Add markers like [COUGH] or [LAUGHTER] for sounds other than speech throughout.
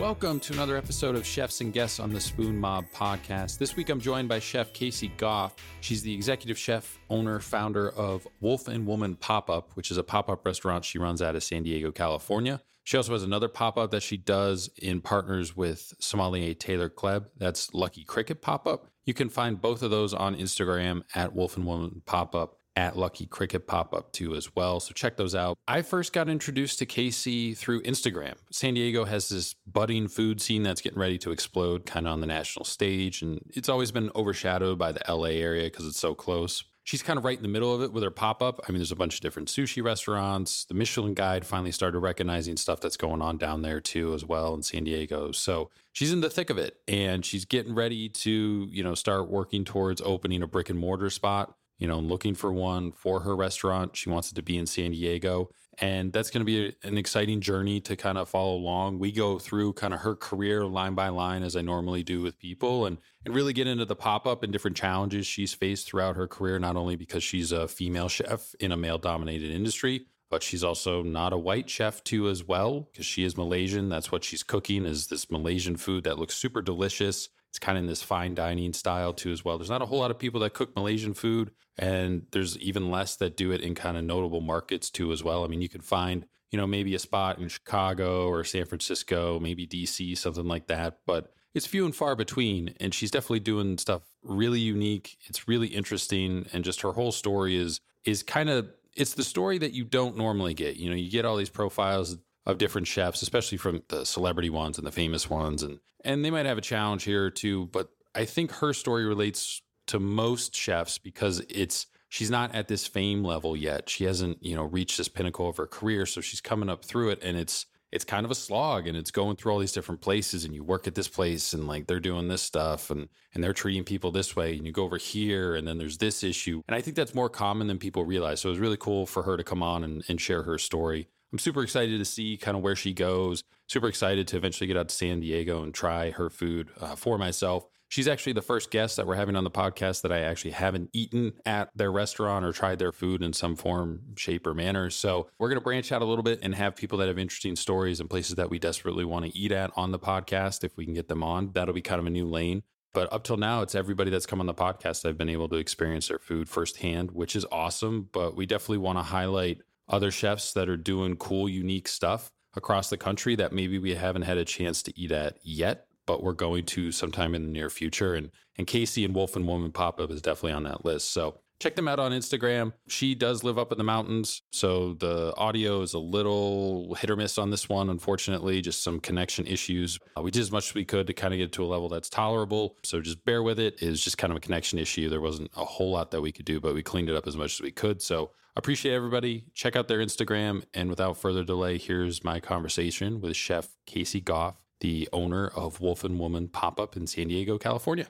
Welcome to another episode of Chefs and Guests on the Spoon Mob podcast. This week I'm joined by Chef Casey Goff. She's the executive chef, owner, founder of Wolf and Woman Pop Up, which is a pop up restaurant she runs out of San Diego, California. She also has another pop up that she does in partners with sommelier Taylor Kleb. That's Lucky Cricket Pop Up. You can find both of those on Instagram at Wolf and Woman Pop Up at Lucky Cricket pop up too as well. So check those out. I first got introduced to Casey through Instagram. San Diego has this budding food scene that's getting ready to explode kind of on the national stage. And it's always been overshadowed by the LA area because it's so close. She's kind of right in the middle of it with her pop up. I mean, there's a bunch of different sushi restaurants. The Michelin Guide finally started recognizing stuff that's going on down there too, as well in San Diego. So she's in the thick of it and she's getting ready to, you know, start working towards opening a brick and mortar spot you know, looking for one for her restaurant. She wants it to be in San Diego. And that's going to be a, an exciting journey to kind of follow along. We go through kind of her career line by line, as I normally do with people, and, and really get into the pop up and different challenges she's faced throughout her career, not only because she's a female chef in a male dominated industry, but she's also not a white chef too as well because she is Malaysian. That's what she's cooking is this Malaysian food that looks super delicious it's kind of in this fine dining style too, as well. There's not a whole lot of people that cook Malaysian food, and there's even less that do it in kind of notable markets too, as well. I mean, you can find, you know, maybe a spot in Chicago or San Francisco, maybe DC, something like that, but it's few and far between. And she's definitely doing stuff really unique. It's really interesting, and just her whole story is is kind of it's the story that you don't normally get. You know, you get all these profiles of different chefs, especially from the celebrity ones and the famous ones, and and they might have a challenge here or two. But I think her story relates to most chefs because it's she's not at this fame level yet. She hasn't you know reached this pinnacle of her career, so she's coming up through it, and it's it's kind of a slog and it's going through all these different places and you work at this place and like they're doing this stuff and and they're treating people this way and you go over here and then there's this issue and i think that's more common than people realize so it was really cool for her to come on and, and share her story I'm super excited to see kind of where she goes. Super excited to eventually get out to San Diego and try her food uh, for myself. She's actually the first guest that we're having on the podcast that I actually haven't eaten at their restaurant or tried their food in some form, shape, or manner. So we're going to branch out a little bit and have people that have interesting stories and places that we desperately want to eat at on the podcast if we can get them on. That'll be kind of a new lane. But up till now, it's everybody that's come on the podcast I've been able to experience their food firsthand, which is awesome. But we definitely want to highlight other chefs that are doing cool, unique stuff across the country that maybe we haven't had a chance to eat at yet, but we're going to sometime in the near future. And and Casey and Wolf and Woman Pop Up is definitely on that list. So check them out on Instagram. She does live up in the mountains, so the audio is a little hit or miss on this one, unfortunately, just some connection issues. Uh, we did as much as we could to kind of get to a level that's tolerable. So just bear with it. It's just kind of a connection issue. There wasn't a whole lot that we could do, but we cleaned it up as much as we could. So appreciate everybody. Check out their Instagram. And without further delay, here's my conversation with Chef Casey Goff, the owner of Wolf and Woman Pop Up in San Diego, California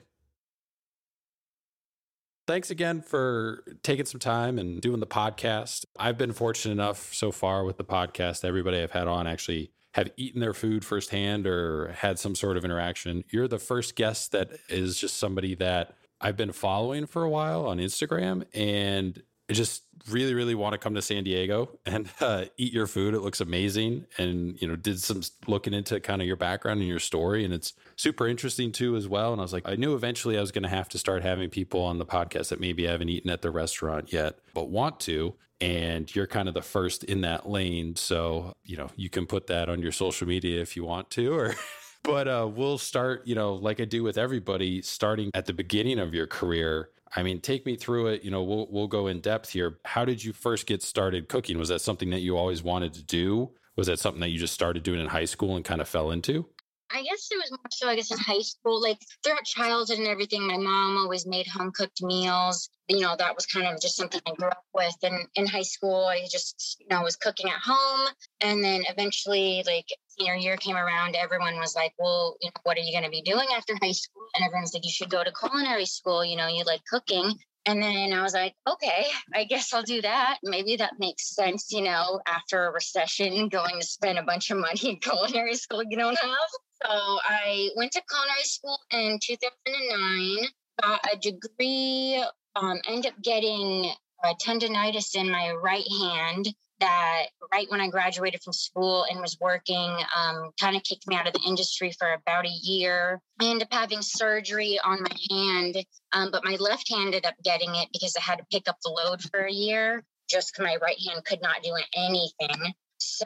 thanks again for taking some time and doing the podcast. I've been fortunate enough so far with the podcast. Everybody I've had on actually have eaten their food firsthand or had some sort of interaction. You're the first guest that is just somebody that I've been following for a while on Instagram and I just really, really want to come to San Diego and [LAUGHS] uh, eat your food. It looks amazing. And, you know, did some looking into kind of your background and your story. And it's super interesting too, as well. And I was like, I knew eventually I was going to have to start having people on the podcast that maybe haven't eaten at the restaurant yet, but want to. And you're kind of the first in that lane. So, you know, you can put that on your social media if you want to, or. [LAUGHS] but uh, we'll start, you know, like I do with everybody, starting at the beginning of your career I mean, take me through it. You know, we'll we'll go in depth here. How did you first get started cooking? Was that something that you always wanted to do? Was that something that you just started doing in high school and kind of fell into? I guess it was more so, I guess, in high school. Like throughout childhood and everything, my mom always made home cooked meals. You know, that was kind of just something I grew up with. And in high school, I just, you know, was cooking at home. And then eventually, like senior year came around, everyone was like, well, you know, what are you going to be doing after high school? And everyone said, you should go to culinary school. You know, you like cooking. And then I was like, okay, [LAUGHS] I guess I'll do that. Maybe that makes sense, you know, after a recession, going to spend a bunch of money in [LAUGHS] culinary school you don't have. So I went to culinary school in 2009, got a degree, um, up getting a tendonitis in my right hand that right when I graduated from school and was working, um, kind of kicked me out of the industry for about a year. I ended up having surgery on my hand, um, but my left hand ended up getting it because I had to pick up the load for a year just because my right hand could not do anything. So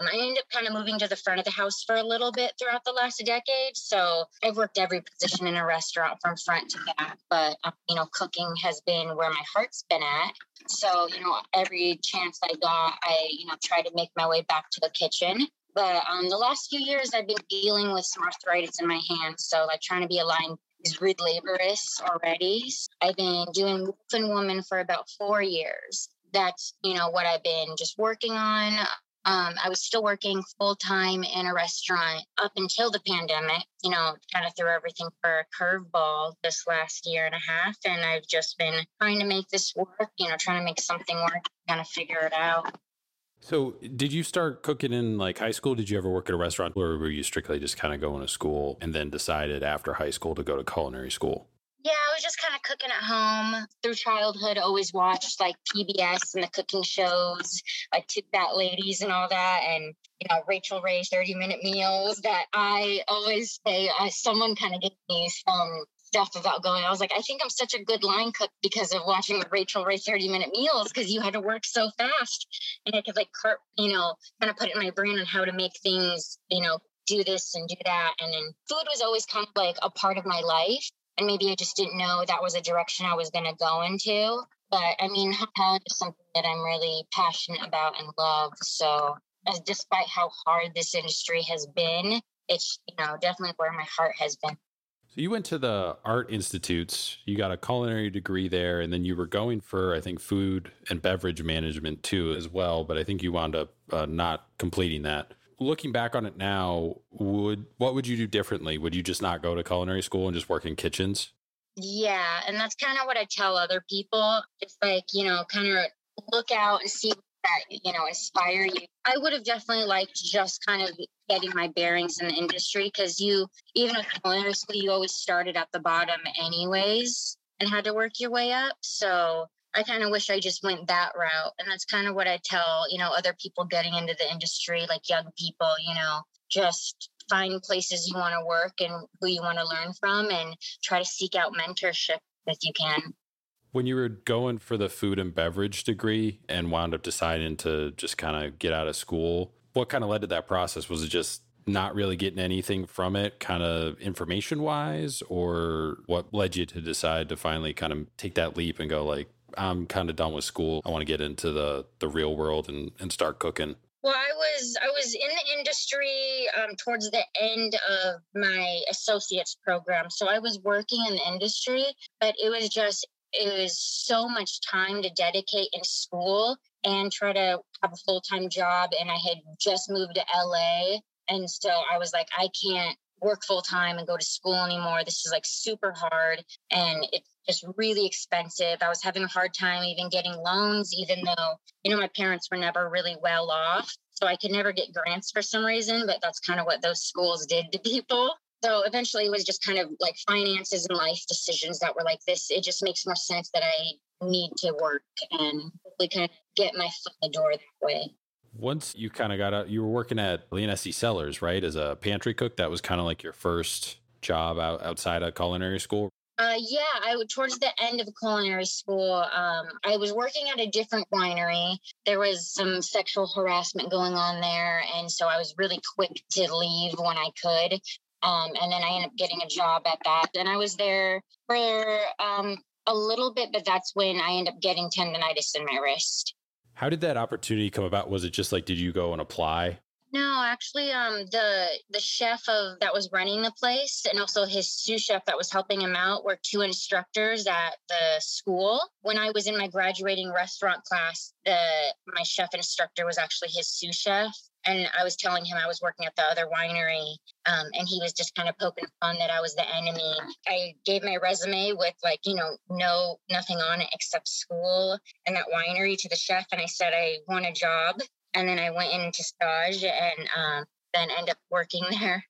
I ended up kind of moving to the front of the house for a little bit throughout the last decade. So I've worked every position in a restaurant from front to back, but um, you know, cooking has been where my heart's been at. So you know, every chance I got, I you know try to make my way back to the kitchen. But um, the last few years, I've been dealing with some arthritis in my hands. So like trying to be aligned is really laborious already. I've been doing Wolf and Woman for about four years that's you know what i've been just working on um, I was still working full time in a restaurant up until the pandemic, you know, kind of threw everything for a curveball this last year and a half. And I've just been trying to make this work, you know, trying to make something work, kind of figure it out. So, did you start cooking in like high school? Did you ever work at a restaurant, or were you strictly just kind of going to school and then decided after high school to go to culinary school? Yeah, I was just kind of cooking at home through childhood. Always watched like PBS and the cooking shows, like Two Fat Ladies and all that, and you know Rachael Ray thirty minute meals. That I always say, uh, someone kind of gave me some stuff about going. I was like, I think I'm such a good line cook because of watching the Rachael Ray 30 minute meals because you had to work so fast. And I could like, you know, kind of put it in my brain on how to make things, you know, do this and do that. And then food was always kind of like a part of my life and maybe I just didn't know that was a direction I was going to go into. But I mean, health is something that I'm really passionate about and love. So, as despite how hard this industry has been, it's you know definitely where my heart has been. So you went to the art institutes. You got a culinary degree there, and then you were going for I think food and beverage management too as well. But I think you wound up uh, not completing that looking back on it now, would what would you do differently? Would you just not go to culinary school and just work in kitchens? Yeah, and that's kind of what I tell other people. It's like, you know, kind of look out and see that, you know, inspire you. I would have definitely liked just kind of getting my bearings in the industry because you, even with culinary school, you always started at the bottom anyways and had to work your way up. So I kind of wish I just went that route. And that's kind of what I tell, you know, other people getting into the industry, like young people, you know, just find places you want to work and who you want to learn from and try to seek out mentorship if you can. When you were going for the food and beverage degree and wound up deciding to just kind of get out of school, what kind of led to that process? Was it just not really getting anything from it, kind of information wise, or what led you to decide to finally kind of take that leap and go like, I'm kind of done with school. I want to get into the the real world and and start cooking. Well, I was I was in the industry um, towards the end of my associates program, so I was working in the industry, but it was just it was so much time to dedicate in school and try to have a full time job. And I had just moved to LA, and so I was like, I can't work full time and go to school anymore. This is like super hard and it's just really expensive. I was having a hard time even getting loans, even though, you know, my parents were never really well off. So I could never get grants for some reason, but that's kind of what those schools did to [LAUGHS] people. So eventually it was just kind of like finances and life decisions that were like this. It just makes more sense that I need to work and hopefully kind of get my foot in the door that way once you kind of got out, you were working at Leoness Cellars, right? As a pantry cook. That was kind of like your first job out, outside of culinary school. Uh, yeah, I towards the end of culinary school. Um, I was working at a different winery. There was some sexual harassment going on there, and so I was really quick to leave when I could. Um, and then I ended up getting a job at that, and I was there for um, a little bit, but that's when I ended up getting tendonitis in my wrist. How did that opportunity come about? Was it just like, did you go and apply? No, actually, um, the the chef of that was running the place, and also his sous chef that was helping him out, were two instructors at the school. When I was in my graduating restaurant class, the my chef instructor was actually his sous chef, and I was telling him I was working at the other winery, um, and he was just kind of poking fun that I was the enemy. I gave my resume with like you know no nothing on it except school and that winery to the chef, and I said I want a job, and then I went into stage and um, then end up working [LAUGHS] there.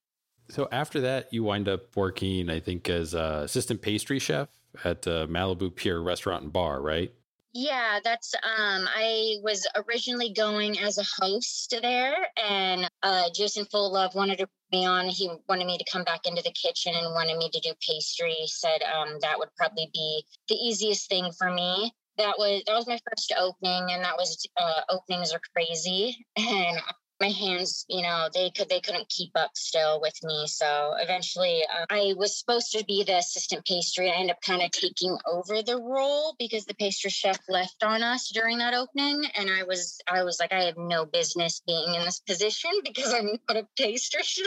So after that, you wind up working, I think, as assistant pastry chef at uh, Malibu Pier Restaurant and Bar, right? Yeah, that's um I was originally going as a host there and uh Jason Fullilove wanted to put me on. He wanted me to come back into the kitchen and wanted me to do pastry. He said um that would probably be the easiest thing for me. That was that was my first opening and that was uh openings are crazy. And my hands you know they could they couldn't keep up still with me. So eventually uh, i was supposed to be the assistant pastry. I ended up kind of taking over the role because the pastry chef left on us during that opening. And i was i was like i have no business being in this position [LAUGHS] because i'm not a pastry chef.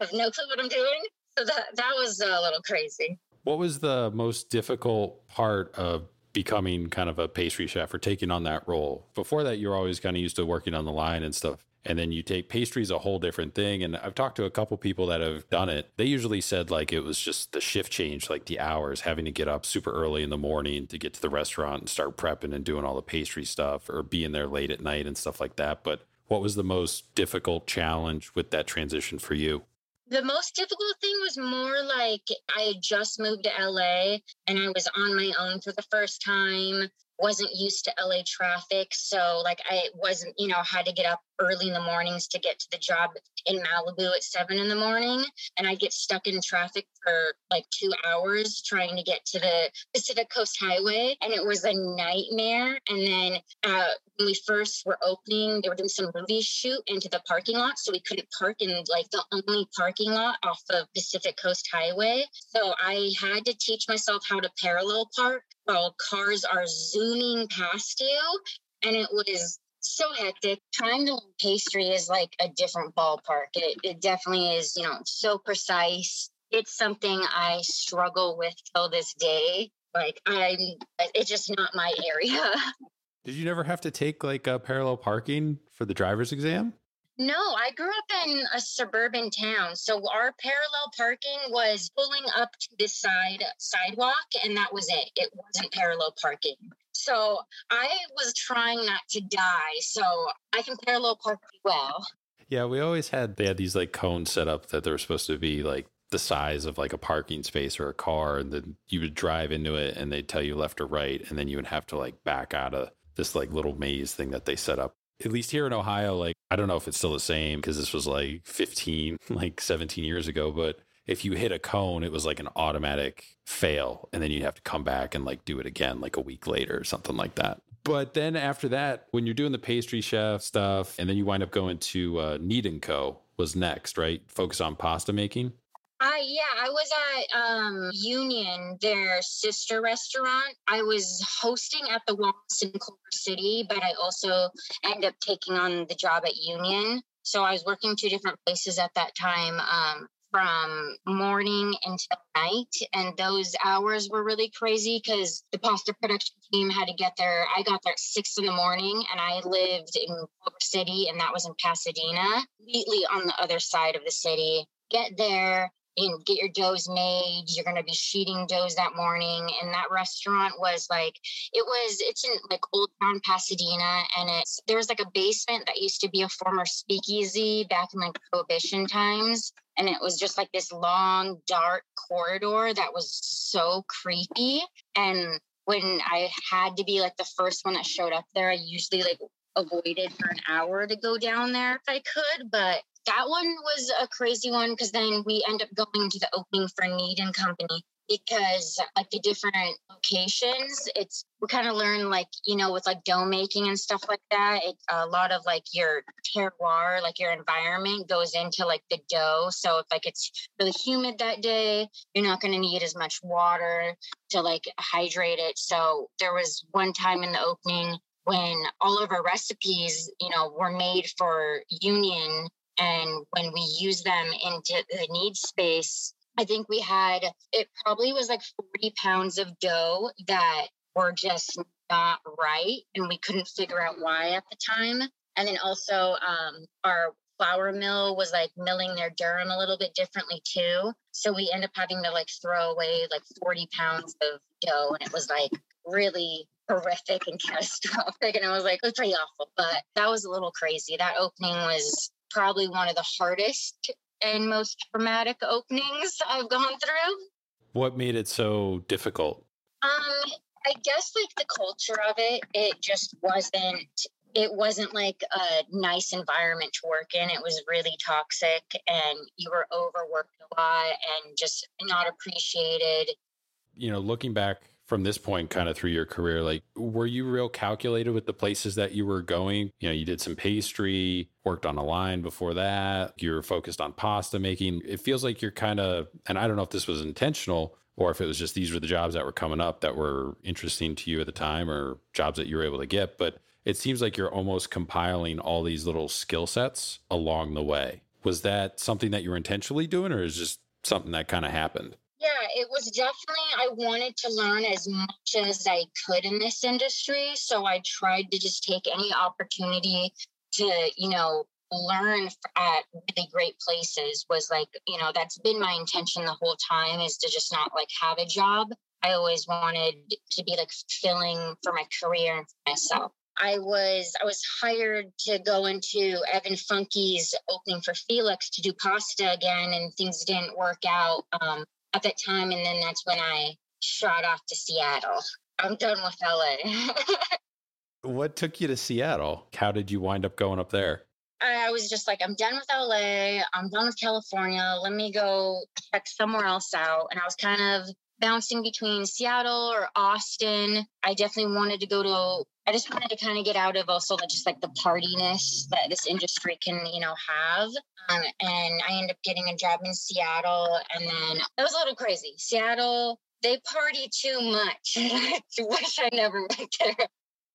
I have no clue what i'm doing. So that that was a little crazy. What was the most difficult part of becoming kind of a pastry chef or taking on that role. Before that you're always kind of used to working on the line and stuff and then you take pastry is a whole different thing and i've talked to a couple people that have done it. They usually said like it was just the shift change like the hours having to get up super early in the morning to get to the restaurant and start prepping and doing all the pastry stuff or being there late at night and stuff like that but what was the most difficult challenge with that transition for you the most difficult thing was more like I had just moved to LA and I was on my own for the first time wasn't used to LA traffic. So, like, I wasn't, you know, had to get up early in the mornings to get to the job in Malibu at seven in the morning. And I get stuck in traffic for like two hours trying to get to the Pacific Coast Highway. And it was a nightmare. And then uh, when we first were opening, they were doing some movie shoot into the parking lot. So we couldn't park in like the only parking lot off of Pacific Coast Highway. So I had to teach myself how to parallel park while cars are zooming past you. And it was so hectic. Trying to pastry is like a different ballpark. It, it definitely is, you know, so precise. It's something I struggle with till this day. Like I'm, it's just not my area. [LAUGHS] Did you never have to take like a parallel parking for the driver's exam? No, I grew up in a suburban town. So our parallel parking was pulling up to this side sidewalk, and that was it. It wasn't parallel parking. So I was trying not to die. So I can parallel park well. Yeah, we always had, they had these like cones set up that they were supposed to be like the size of like a parking space or a car. And then you would drive into it and they'd tell you left or right. And then you would have to like back out of this like little maze thing that they set up at least here in Ohio, like I don't know if it's still the same because this was like 15, [LAUGHS] like 17 years ago, but if you hit a cone, it was like an automatic fail. And then you'd have to come back and like do it again like a week later or something like that. But then after that, when you're doing the pastry chef stuff, and then you wind up going to uh, Knead and Co. was next, right? Focus on pasta making. I yeah, I was at um, Union, their sister restaurant. I was hosting at the Wallace in Culver City, but I also ended up taking on the job at Union. So I was working two different places at that time. Um, from morning until night. And those hours were really crazy because the pasta production team had to get there. I got there at six in the morning and I lived in Culver City and that was in Pasadena, completely on the other side of the city. Get there, and get your doughs made. You're going to be sheeting doughs that morning. And that restaurant was like, it was, it's in like Old Town Pasadena. And it's, there was like a basement that used to be a former speakeasy back in like Prohibition times. And it was just like this long, dark corridor that was so creepy. And when I had to be like the first one that showed up there, I usually like avoided for an hour to go down there if I could. But that one was a crazy one because then we end up going to the opening for Knead and Company because like the different locations it's we kind of learn like you know with like dough making and stuff like that it, a lot of like your terroir like your environment goes into like the dough. So if like it's really humid that day you're not going to need as much water to like hydrate it. So there was one time in the opening when all of our recipes you know were made for union and when we use them into the Knead space, I think we had, it probably was like 40 pounds of dough that were just not right. And we couldn't figure out why at the time. And then also, um, our flour mill was like milling their durum a little bit differently too. So we end up having to like throw away like 40 pounds of dough. And it was like really horrific and [LAUGHS] catastrophic. And I was like, it was pretty awful. But that was a little crazy. That opening was probably one of the hardest and most traumatic openings [LAUGHS] I've gone through. What made it so difficult? Um, I guess like the culture of it, it just wasn't it wasn't like a nice environment to work in. It was really toxic and you were overworked a lot and just not appreciated. You know, looking back from this point kind of through your career like were you real calculated with the places that you were going? You know you did some pastry worked on a line before that you were focused on pasta making. It feels like you're kind of and i don't know if this was intentional or if it was just these were the jobs that were coming up that were interesting to you at the time or jobs that you were able to get but it seems like you're almost compiling all these little skill sets along the way. Was that something that you were intentionally doing or is just something that kind of happened yeah, it was definitely, I wanted to learn as much as I could in this industry. So I tried to just take any opportunity to, you know, learn at really great places was like, you know, that's been my intention the whole time is to just not like have a job. I always wanted to be like filling for my career and for myself. I was I was hired to go into Evan Funke's opening for Felix to do pasta again, and things didn't work out. Um, at that time. And then that's when I shot off to Seattle. I'm done with LA. [LAUGHS] what took you to Seattle? How did you wind up going up there? I was just like, I'm done with LA. I'm done with California. Let me go check somewhere else out. And I was kind of bouncing between Seattle or Austin. I definitely wanted to go to I just wanted to kind of get out of also just like the partiness that this industry can, you know, have. Um, and I ended up getting a job in Seattle. And then it was a little crazy. Seattle, they party too much. [LAUGHS] I wish I never went there.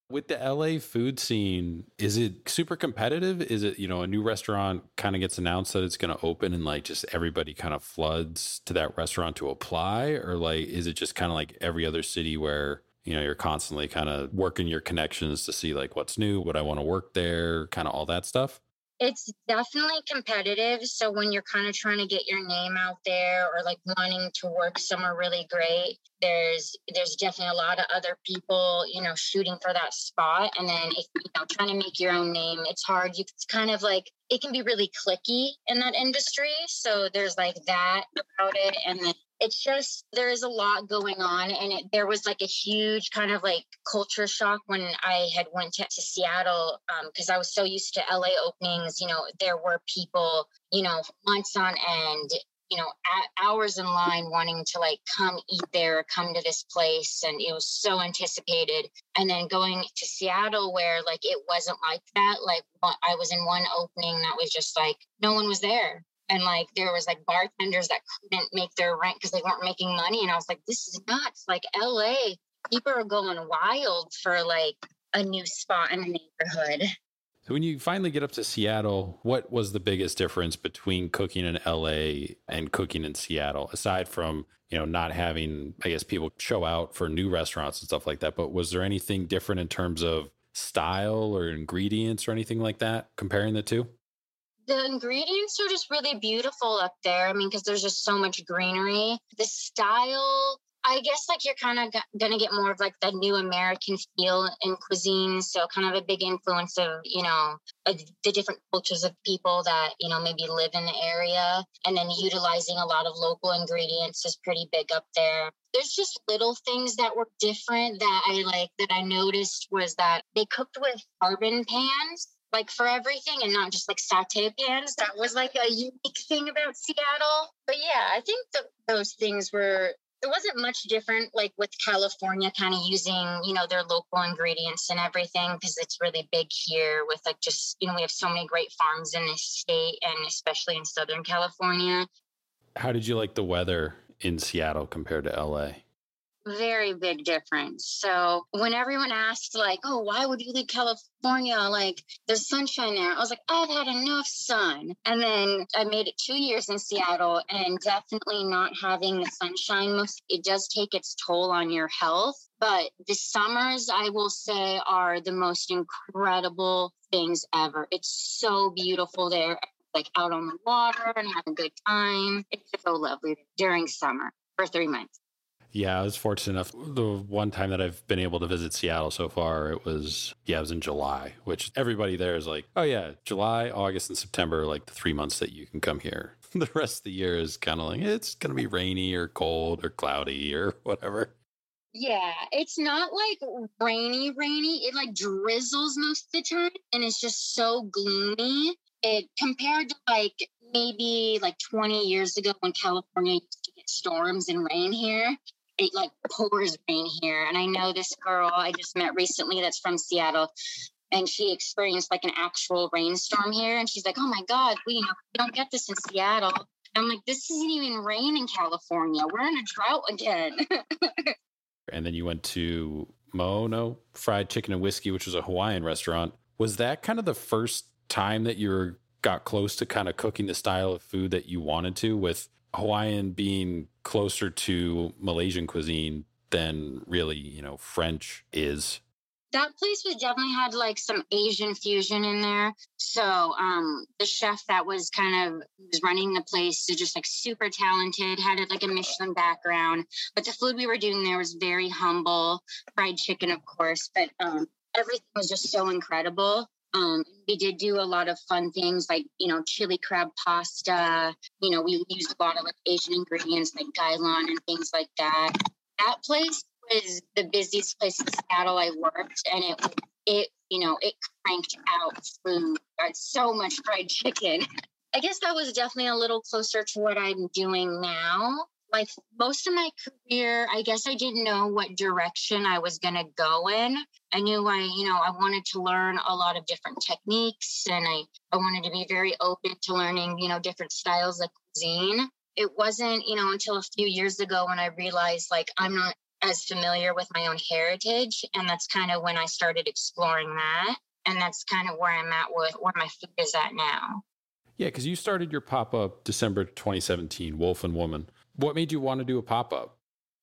With the LA food scene, is it super competitive? Is it, you know, a new restaurant kind of gets announced that it's going to open and like just everybody kind of floods to that restaurant to apply? Or like, is it just kind of like every other city where you know you're constantly kind of working your connections to see like what's new what i want to work there kind of all that stuff? It's definitely competitive so when you're kind of trying to get your name out there or like wanting to work somewhere really great there's there's definitely a lot of other people you know shooting for that spot and then if you know trying to make your own name it's hard you it's kind of like it can be really clicky in that industry so there's like that about it and then it's just there is a lot going on and it, there was like a huge kind of like culture shock when i had went to, to seattle because um, i was so used to la openings you know there were people you know months on end you know hours in line wanting to like come eat there come to this place and it was so anticipated and then going to seattle where like it wasn't like that like i was in one opening that was just like no one was there and like there was like bartenders that couldn't make their rent because they weren't making money and i was like this is nuts. Like la people are going wild for like a new spot in a neighborhood. So when you finally get up to seattle what was the biggest difference between cooking in la and cooking in seattle aside from you know not having i guess people show out for new restaurants and stuff like that but was there anything different in terms of style or ingredients or anything like that comparing the two the ingredients are just really beautiful up there. I mean, because there's just so much greenery. The style, I guess, like you're kind of g- gonna get more of like the new American feel in cuisine. So, kind of a big influence of you know the different cultures of people that you know maybe live in the area, and then utilizing a lot of local ingredients is pretty big up there. There's just little things that were different that I like that I noticed was that they cooked with carbon pans like for everything and not just like sauté pans. That was like a unique thing about Seattle. But yeah, I think those things were it wasn't much different like with California kind of using, you know, their local ingredients and everything because it's really big here with like just, you know, we have so many great farms in this state and especially in Southern California. How did you like the weather in Seattle compared to LA? Very big difference. So when everyone asked, like, oh, why would you leave California? Like, there's sunshine there. I was like, I've had enough sun. And then I made it two years in Seattle, and definitely not having the sunshine, it does take its toll on your health. But the summers, I will say, are the most incredible things ever. It's so beautiful there, like out on the water and have a good time. It's so lovely during summer for three months. Yeah, I was fortunate enough. The one time that I've been able to visit Seattle so far, it was, yeah, it was in July, which everybody there is like, oh, yeah, July, August, and September, like the three months that you can come here. [LAUGHS] the rest of the year is kind of like, eh, it's going to be rainy or cold or cloudy or [LAUGHS] whatever. Yeah, it's not like rainy, rainy. It like drizzles most of the time and it's just so gloomy. It compared to like maybe like 20 years ago when California used to get storms and rain here. It like pours rain here. And I know this girl I just met recently that's from Seattle and she experienced like an actual rainstorm here. And she's like, oh my God, we, you know, we don't get this in Seattle. I'm like, this isn't even rain in California. We're in a drought again. [LAUGHS] and then you went to Ma'ono Fried Chicken and Whiskey, which was a Hawaiian restaurant. Was that kind of the first time that you got close to kind of cooking the style of food that you wanted to, with Hawaiian being closer to Malaysian cuisine than really, you know, French is? that place was definitely had like some Asian fusion in there. So um the chef that was kind of was running the place is just like super talented, had it like a Michelin background. But the food we were doing there was very humble, fried chicken, of course, but um everything was just so incredible. Um, we did do a lot of fun things like, you know, chili crab pasta. You know, we used a lot of like Asian ingredients like gailan and things like that. That place was the busiest place in Seattle I worked, and it it you know it cranked out food. Had so much fried chicken. I guess that was definitely a little closer to what I'm doing now. Like most of my career, I guess I didn't know what direction I was going to go in. I knew I, you know, I wanted to learn a lot of different techniques and I, I wanted to be very open to learning, you know, different styles of cuisine. It wasn't, you know, until a few years ago when I realized like I'm not as familiar with my own heritage. And that's kind of when I started exploring that. And that's kind of where I'm at with where my food is at now. Yeah, because you started your pop up December 2017, Wolf and Woman. What made you want to do a pop up?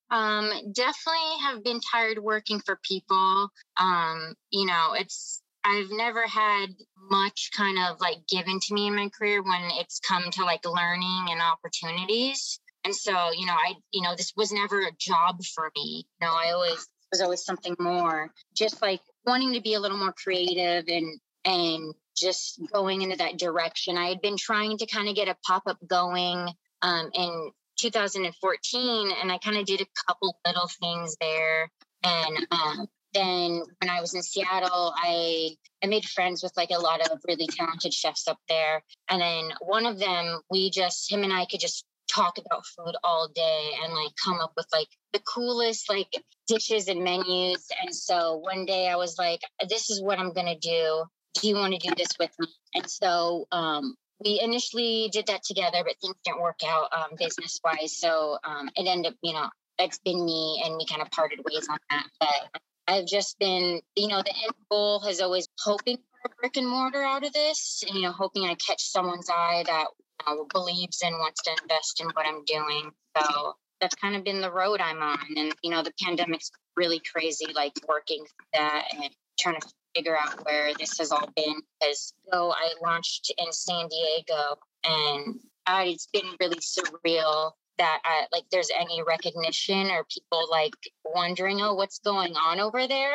Um, definitely have been tired working for people. Um, you know, it's I've never had much kind of like given to me in my career when it's come to like learning and opportunities. And so, you know, I, you know, this was never a job for me. You know, I always was always something more, just like wanting to be a little more creative and and just going into that direction. I had been trying to kind of get a pop up going um, in 2014, and I kind of did a couple little things there. And um, then when I was in Seattle, I I made friends with like a lot of really talented chefs up there. And then one of them, we just him and I could just talk about food all day and like come up with like the coolest like dishes and menus. And so one day I was like, this is what I'm going to do. Do you want to do this with me? And so um, we initially did that together, but things didn't work out um, business wise. So um, it ended up, you know, it's been me and we kind of parted ways on that. But I've just been, you know, the end goal has always hoping for a brick and mortar out of this, and, you know, hoping I catch someone's eye that know, believes and wants to invest in what I'm doing. So that's kind of been the road I'm on. And, you know, the pandemic's really crazy, like working that and trying to figure out where this has all been. Because though I launched in San Diego and uh, it's been really surreal that I, like there's any recognition or people like wondering, oh, what's going on over there?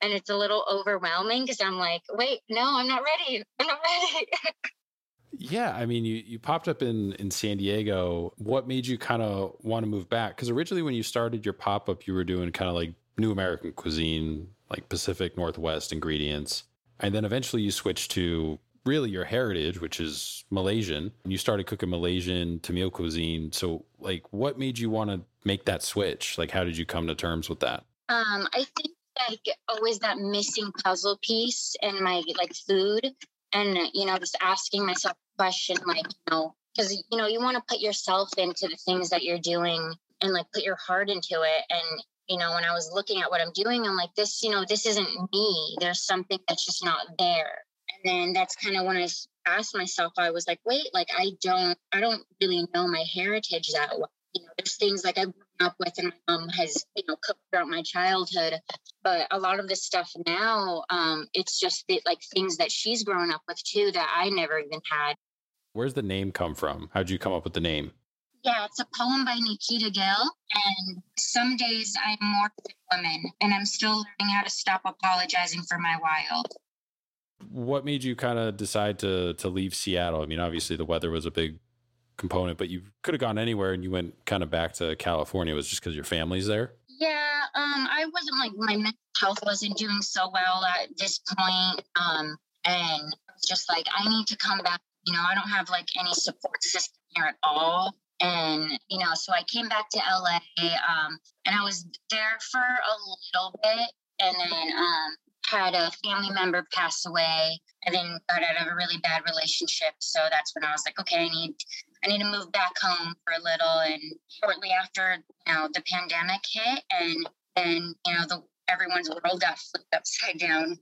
And it's a little overwhelming because I'm like, wait, no, I'm not ready. I'm not ready. [LAUGHS] Yeah, I mean, you you popped up in in San Diego. What made you kind of want to move back? Because originally, when you started your pop up, you were doing kind of like new American cuisine, like Pacific Northwest ingredients, and then eventually you switch to really your heritage, which is Malaysian. And You started cooking Malaysian Tamil cuisine. So, like, what made you want to make that switch? Like, how did you come to terms with that? Um, I think like always that missing puzzle piece in my like food and you know just asking myself a question like you know because you know you want to put yourself into the things that you're doing and like put your heart into it and you know when i was looking at what i'm doing i'm like this you know this isn't me. There's something that's just not there. And then that's kind of when i asked myself i was like wait like i don't i don't really know my heritage that well. You know there's things like i've grown up with and my mom has you know cooked throughout my childhood but a lot of this stuff now um it's just the, like things that she's grown up with too that i never even had. Where's the name come from? How'd you come up with the name yeah, it's a poem by Nikita Gill. And some days I'm more than woman, and I'm still learning how to stop apologizing for my wild. What made you kind of decide to to leave Seattle? I mean, obviously the weather was a big component, but you could have gone anywhere and you went kind of back to California. It was just because your family's there? Yeah, um, I wasn't like my mental health wasn't doing so well at this point. Um, and was just like, I need to come back. You know, I don't have like any support system here at all. And, you know, so I came back to LA um, and I was there for a little bit and then um, had a family member pass away and then got out of a really bad relationship. So that's when I was like, okay, I need I need to move back home for a little. And shortly after, you know, the pandemic hit, and then you know, the everyone's world got flipped upside down.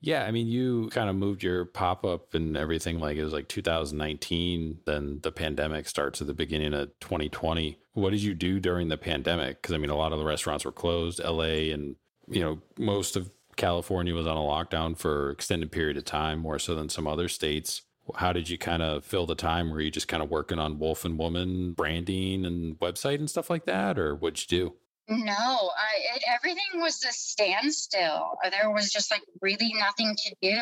Yeah, I mean, you kind of moved your pop up and everything like it was like 2019. Then the pandemic starts at the beginning of 2020. What did you do during the pandemic? Because I mean, a lot of the restaurants were closed. LA and you know most of California was on a lockdown for extended period of time, more so than some other states how did you kind of fill the time? Were you just kind of working on Wolf and Woman branding and website and stuff like that, or what'd you do? No, I, it, everything was a standstill. There was just like really nothing to do.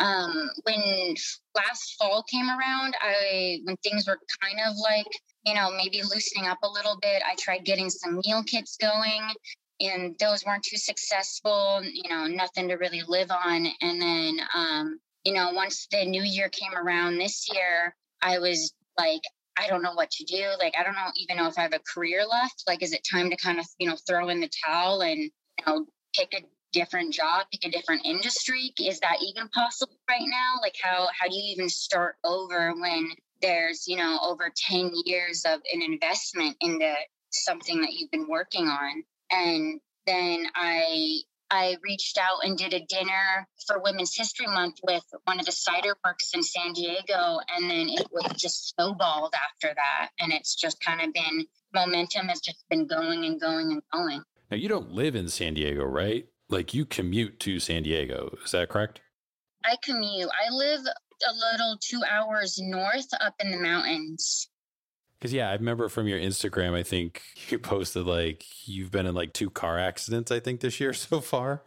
Um, when last fall came around, I when things were kind of like you know maybe loosening up a little bit, I tried getting some meal kits going, and those weren't too successful. You know, nothing to really live on. And then um, you know, once the new year came around this year, I was like, I don't know what to do. Like, I don't know even know if I have a career left. Like, is it time to kind of, you know, throw in the towel and, you know, pick a different job, pick a different industry? Is that even possible right now? Like, how how do you even start over when there's, you know, over 10 years of an investment into something that you've been working on? And then I I reached out and did a dinner for Women's History Month with one of the cider works in San Diego. And then it was just snowballed after that. And it's just kind of been momentum has just been going and going and going. Now, you don't live in San Diego, right? Like you commute to San Diego. Is that correct? I commute. I live a little two hours north up in the mountains. Because yeah, I remember from your Instagram, I think [LAUGHS] you posted like you've been in like two car accidents. I think this year [LAUGHS] so far.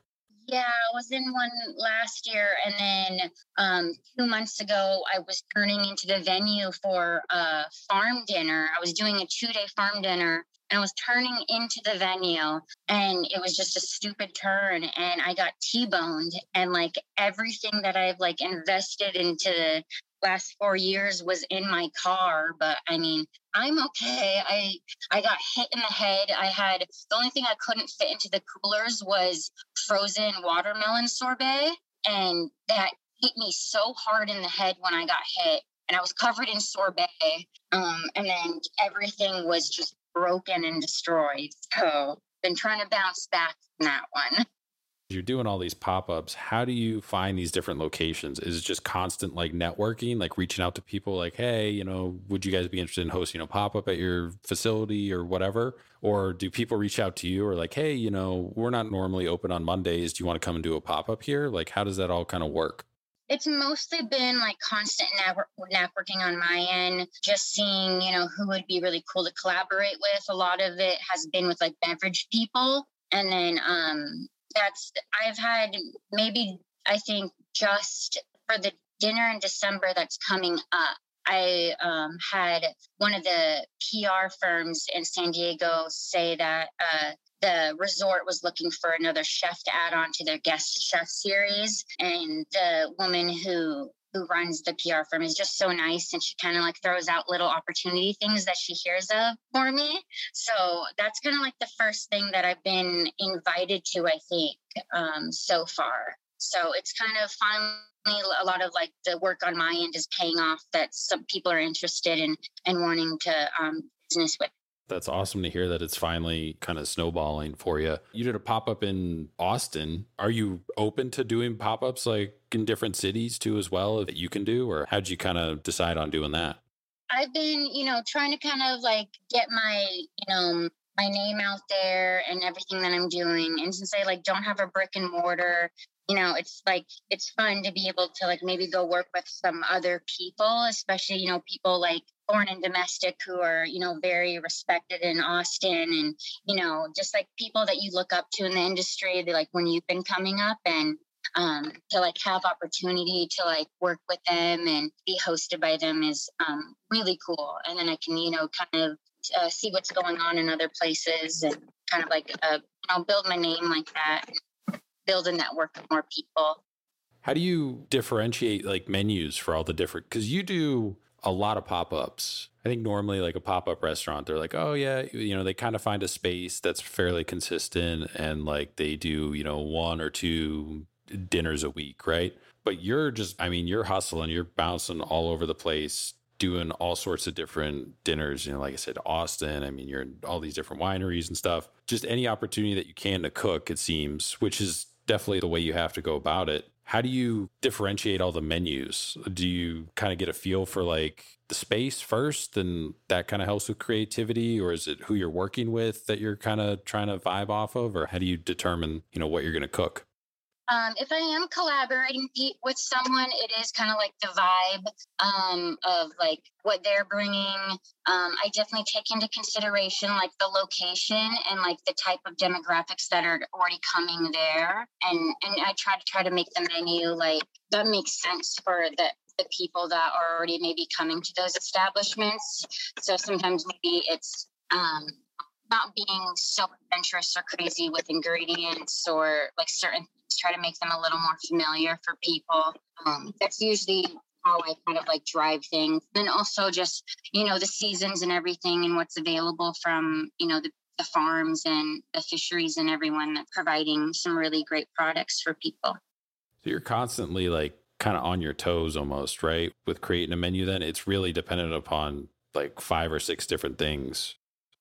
Yeah, I was in one last year, and then um, two months ago, I was turning into the venue for a farm dinner. I was doing a two-day farm dinner, and I was turning into the venue, and it was just a stupid turn, and I got T-boned, and like everything that I've like invested into last four years was in my car but i mean i'm okay. I i got hit in the head. I had the only thing i couldn't fit into the coolers was frozen watermelon sorbet and that hit me so hard in the head when i got hit and i was covered in sorbet um, and then everything was just broken and destroyed so been trying to bounce back from that one you're doing all these pop-ups how do you find these different locations? Is it just constant like networking like reaching out to people like hey you know would you guys be interested in hosting a pop-up at your facility or whatever? Or do people reach out to you or like hey you know we're not normally open on mondays. Do you want to come and do a pop-up here? Like how does that all kind of work? It's mostly been like constant network, networking on my end, just seeing, you know, who would be really cool to collaborate with. A lot of it has been with like beverage people. And then um, that's I've had maybe I think just for the dinner in December that's coming up. I um, had one of the PR firms in San Diego say that uh, the resort was looking for another chef to add on to their guest chef series. And the woman who who runs the PR firm is just so nice and she kind of like throws out little opportunity things that she hears of for me. So that's kind of like the first thing that I've been invited to, I think, um, so far. So it's kind of finally a lot of like the work on my end is paying off that some people are interested in and wanting to um, business with that's awesome to hear that it's finally kind of snowballing for you. You did a pop up in Austin. Are you open to doing pop ups like in different cities too, as well, that you can do? Or how'd you kind of decide on doing that? I've been, you know, trying to kind of like get my, you know, my name out there and everything that I'm doing. And since I like don't have a brick and mortar, you know, it's like it's fun to be able to like maybe go work with some other people, especially, you know, people like foreign and domestic who are you know very respected in austin and you know just like people that you look up to in the industry they like when you've been coming up and um, to like have opportunity to like work with them and be hosted by them is um, really cool and then i can you know kind of uh, see what's going on in other places and kind of like I'll build my name like that, build a network of more people. How do you differentiate like menus for all the different? Because you do a lot of pop ups. I think normally, like a pop up restaurant, they're like, oh, yeah, you know, they kind of find a space that's fairly consistent and like they do, you know, one or two dinners a week, right? But you're just, I mean, you're hustling, you're bouncing all over the place, doing all sorts of different dinners. You know, like I said, Austin, I mean, you're in all these different wineries and stuff. Just any opportunity that you can to cook, it seems, which is definitely the way you have to go about it. How do you differentiate all the menus? Do you kind of get a feel for like the space first and that kind of helps with creativity or is it who you're working with that you're kind of trying to vibe off of or how do you determine, you know, what you're going to cook? Um, if I am collaborating with someone, it is kind of like the vibe um, of like what they're bringing. Um, I definitely take into consideration like the location and like the type of demographics that are already coming there, and and I try to try to make the menu like that makes sense for the the people that are already maybe coming to those establishments. So sometimes maybe it's um, not being so adventurous or crazy with ingredients or like certain try to make them a little more familiar for people. Um, that's usually how I kind of like drive things. And also just, you know, the seasons and everything and what's available from, you know, the, the farms and the fisheries and everyone that providing some really great products for people. So you're constantly like kind of on your toes almost, right? With creating a menu, then it's really dependent upon like five or six different things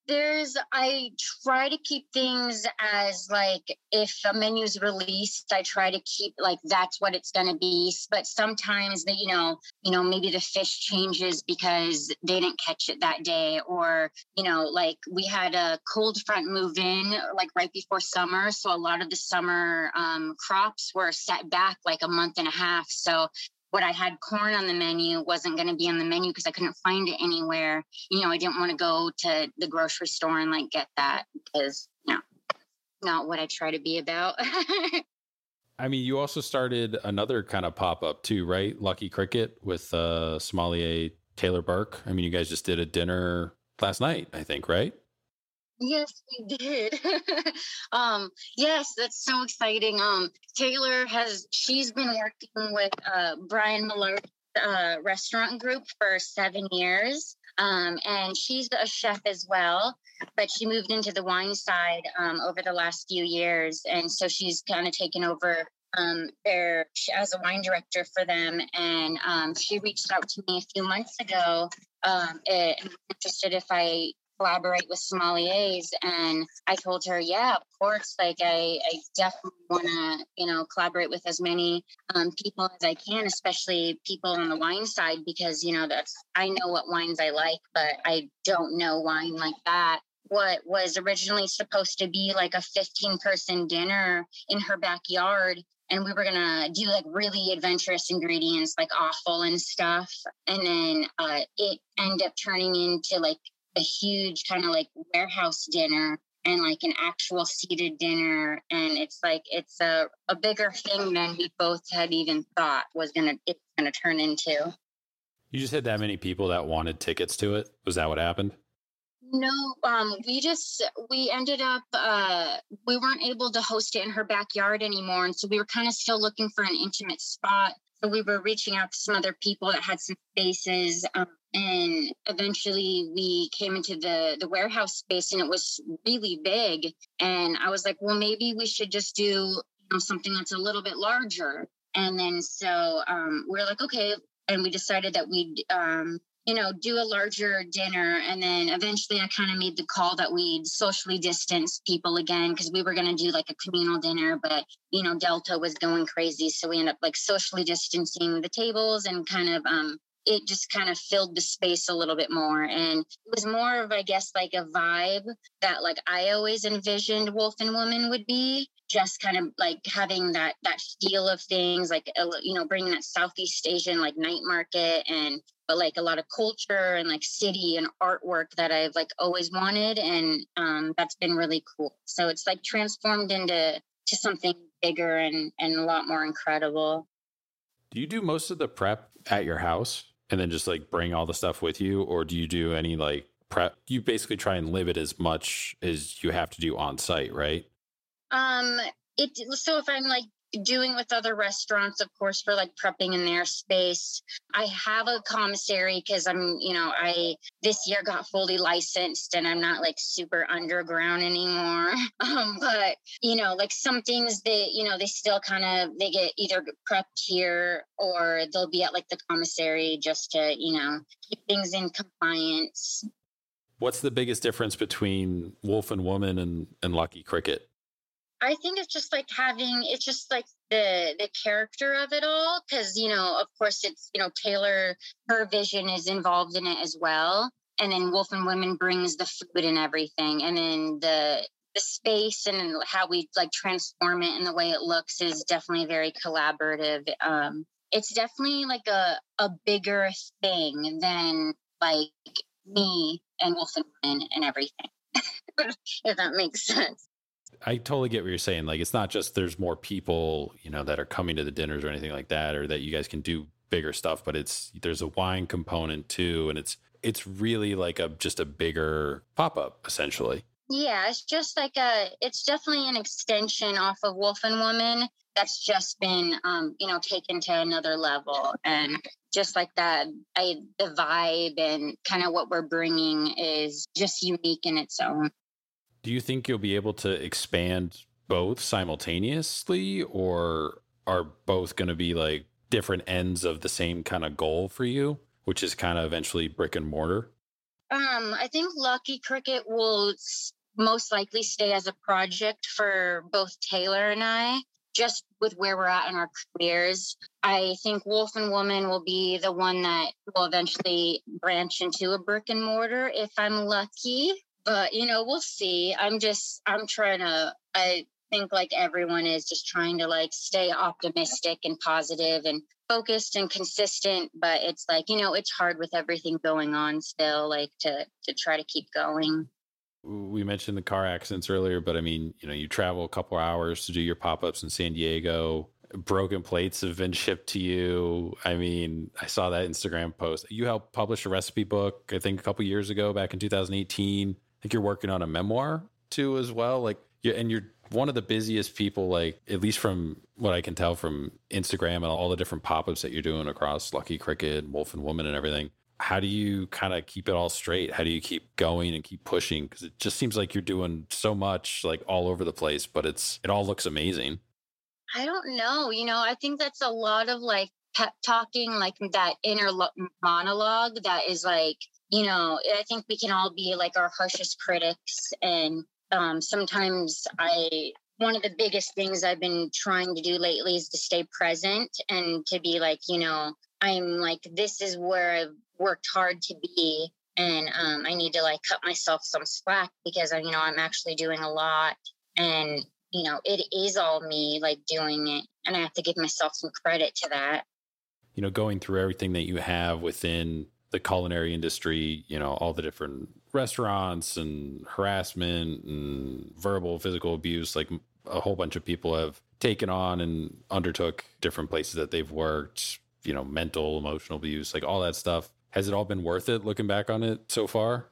there's i try to keep things as like if a menu's released i try to keep like that's what it's going to be but sometimes that you know you know maybe the fish changes because they didn't catch it that day or you know like we had a cold front move in like right before summer so a lot of the summer um, crops were set back like a month and a half so what I had corn on the menu wasn't going to be on the menu because I couldn't find it anywhere. You know, I didn't want to go to the grocery store and like get that because, you know, not what I try to be about. [LAUGHS] I mean, you also started another kind of pop up too, right? Lucky Cricket with uh, sommelier Taylor Burke. I mean, you guys just did a dinner last night, I think, right? Yes, we did. [LAUGHS] um, yes, that's so exciting. Um, Taylor has she's been working with uh, Brian Miller uh, restaurant group for seven years. Um, and she's a chef as well, but she moved into the wine side um, over the last few years, and so she's kind of taken over um, there as a wine director for them. And um, she reached out to me a few months ago um, and interested if I collaborate with sommeliers and i told her yeah of course like i, I definitely want to you know collaborate with as many um, people as i can especially people on the wine side because you know that's i know what wines i like but i don't know wine like that. What was originally supposed to be like a 15 person dinner in her backyard and we were gonna do like really adventurous ingredients like offal and stuff and then uh, it ended up turning into like a huge kind of like warehouse dinner and like an actual seated dinner and it's like it's a, a bigger thing than we both had even thought was gonna it's gonna turn into. You just had that many people that wanted tickets to it? Was that what happened? No um we just we ended up uh we weren't able to host it in her backyard anymore and so we were kind of still looking for an intimate spot so we were reaching out to some other people that had some spaces um, and eventually we came into the the warehouse space and it was really big. And i was like well maybe we should just do you know, something that's a little bit larger. And then so um, we are like okay. And we decided that we'd um, you know do a larger dinner. And then eventually i kind of made the call that we'd socially distance people again because we were going to do like a communal dinner but you know delta was going crazy. So we ended up like socially distancing the tables and kind of um, it just kind of filled the space a little bit more and it was more of i guess like a vibe that like i always envisioned wolf and woman would be just kind of like having that that feel of things like you know bringing that southeast asian like night market and but like a lot of culture and like city and artwork that i've like always wanted and um, that's been really cool. So it's like transformed into to something bigger and and a lot more incredible. Do you do most of the prep at your house and then just like bring all the stuff with you or do you do any like prep? You basically try and live it as much as you have to do on site, right? Um, it so if I'm like doing with other restaurants, of course, for like prepping in their space. I have a commissary because I'm, you know, I this year got fully licensed and I'm not like super underground anymore. [LAUGHS] Um, but you know, like some things that, you know, they still kind of they get either prepped here or they'll be at like the commissary just to, you know, keep things in compliance. What's the biggest difference between Wolf and Woman and, and Lucky Cricket? I think it's just like having it's just like the the character of it all because you know of course it's you know Taylor her vision is involved in it as well and then Wolf and Woman brings the food and everything and then the the space and how we like transform it and the way it looks is definitely very collaborative um it's definitely like a a bigger thing than like me and Wolf and Woman and everything [LAUGHS] if that makes sense I totally get what you're saying. Like, it's not just there's more people, you know, that are coming to the dinners or anything like that, or that you guys can do bigger stuff, but it's there's a wine component too, and it's it's really like a just a bigger pop up essentially. Yeah, it's just like a it's definitely an extension off of Wolf and Woman that's just been um, you know, taken to another level. And just like that, I the vibe and kind of what we're bringing is just unique in its own. Do you think you'll be able to expand both simultaneously, or are both going to be like different ends of the same kind of goal for you, which is kind of eventually brick and mortar? Um, I think Lucky Cricket will most likely stay as a project for both Taylor and I, just with where we're at in our careers. I think Wolf and Woman will be the one that will eventually branch into a brick and mortar if I'm lucky but you know we'll see. I'm just i'm trying to i think like everyone is just trying to like stay optimistic and positive and focused and consistent but it's like you know it's hard with everything going on still like to to try to keep going. We mentioned the car accidents earlier but i mean you know you travel a couple hours to do your pop-ups in san diego broken plates have been [LAUGHS] shipped to you. I mean i saw that instagram post. You helped publish a recipe book i think a couple years ago back in 2018 think you're working on a memoir too as well. Like, yeah, and you're one of the busiest people, like at least from what I can tell from Instagram and all the different pop-ups that you're doing across Lucky Cricket, Wolf and Woman, and everything. How do you kind of keep it all straight? How do you keep going and keep pushing? Because it just seems like you're doing so much, like all over the place, but it's it all looks amazing. I don't know. You know, I think that's a lot of like pep talking, like that inner monologue that is like you know, I think we can all be like our harshest critics. And um, sometimes I, one of the biggest things I've been trying to do lately is to stay present and to be like, you know, I'm like, this is where I've worked hard to be. And um, I need to like cut myself some slack because, you know, I'm actually doing a lot. And, you know, it is all me like doing it. And I have to give myself some credit to that. You know, going through everything that you have within the culinary industry, you know, all the different restaurants and harassment and verbal, physical abuse, like a whole bunch of people have taken on and undertook different places that they've worked, you know, mental, emotional abuse, like all that stuff. Has it all been worth it looking back on it so far?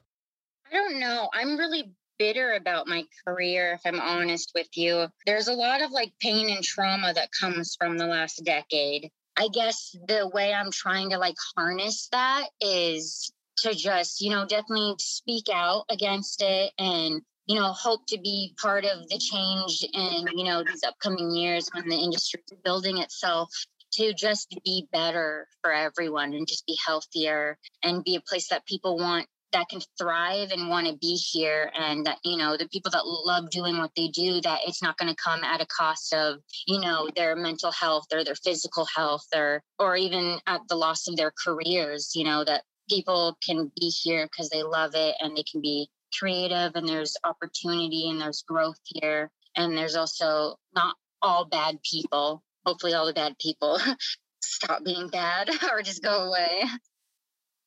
I don't know. I'm really bitter about my career, if I'm honest with you. There's a lot of like pain and trauma that comes from the last decade. I guess the way I'm trying to like harness that is to just, you know, definitely speak out against it and, you know, hope to be part of the change in, you know, these upcoming years when the industry is building itself to just be better for everyone and just be healthier and be a place that people want that can thrive and want to be here and that you know the people that love doing what they do that it's not going to come at a cost of you know their mental health or their physical health or or even at the loss of their careers you know that people can be here because they love it and they can be creative and there's opportunity and there's growth here. And there's also not all bad people. Hopefully all the bad people [LAUGHS] stop being bad [LAUGHS] or just go away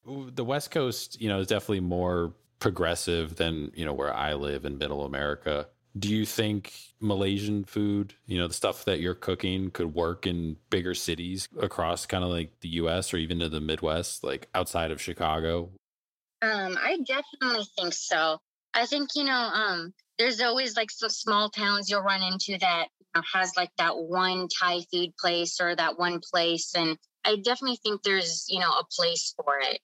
the West Coast, you know, is definitely more progressive than, you know, where I live in middle America. Do you think Malaysian food, you know, the stuff that you're cooking could work in bigger cities across kind of like the US or even to the Midwest, like outside of Chicago? Um, I definitely think so. I think, you know, um, there's always like some small towns you'll run into that you know, has like that one Thai food place or that one place. And I definitely think there's, you know, a place for it.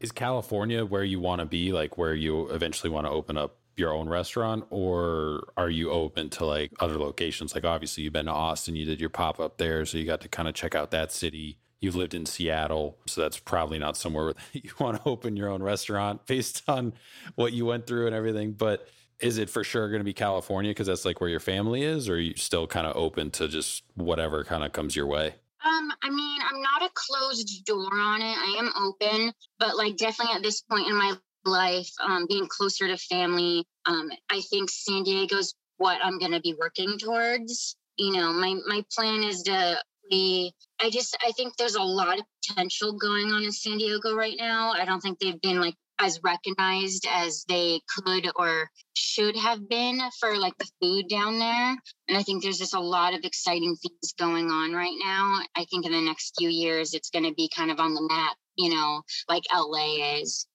Is California where you want to be, like where you eventually want to open up your own restaurant, or are you open to like other locations? Like obviously you've been to Austin, you did your pop up there, so you got to kind of check out that city. You've lived in Seattle, so that's probably not somewhere [LAUGHS] you want to open your own restaurant [LAUGHS] based on what you went through and everything. But is it for sure going to be California because that's like where your family is, or are you still kind of open to just whatever kind of comes your way? Um, I mean, I'm not a closed door on it. I am open, but like definitely at this point in my life, um, being closer to family, um, I think San Diego's what I'm going to be working towards. You know, my my plan is to be. I just I think there's a lot of potential going on in San Diego right now. I don't think they've been like as recognized as they could or should have been for like the food down there. And I think there's just a lot of exciting things going on right now. I think in the next few years, it's going to be kind of on the map, you know, like LA is.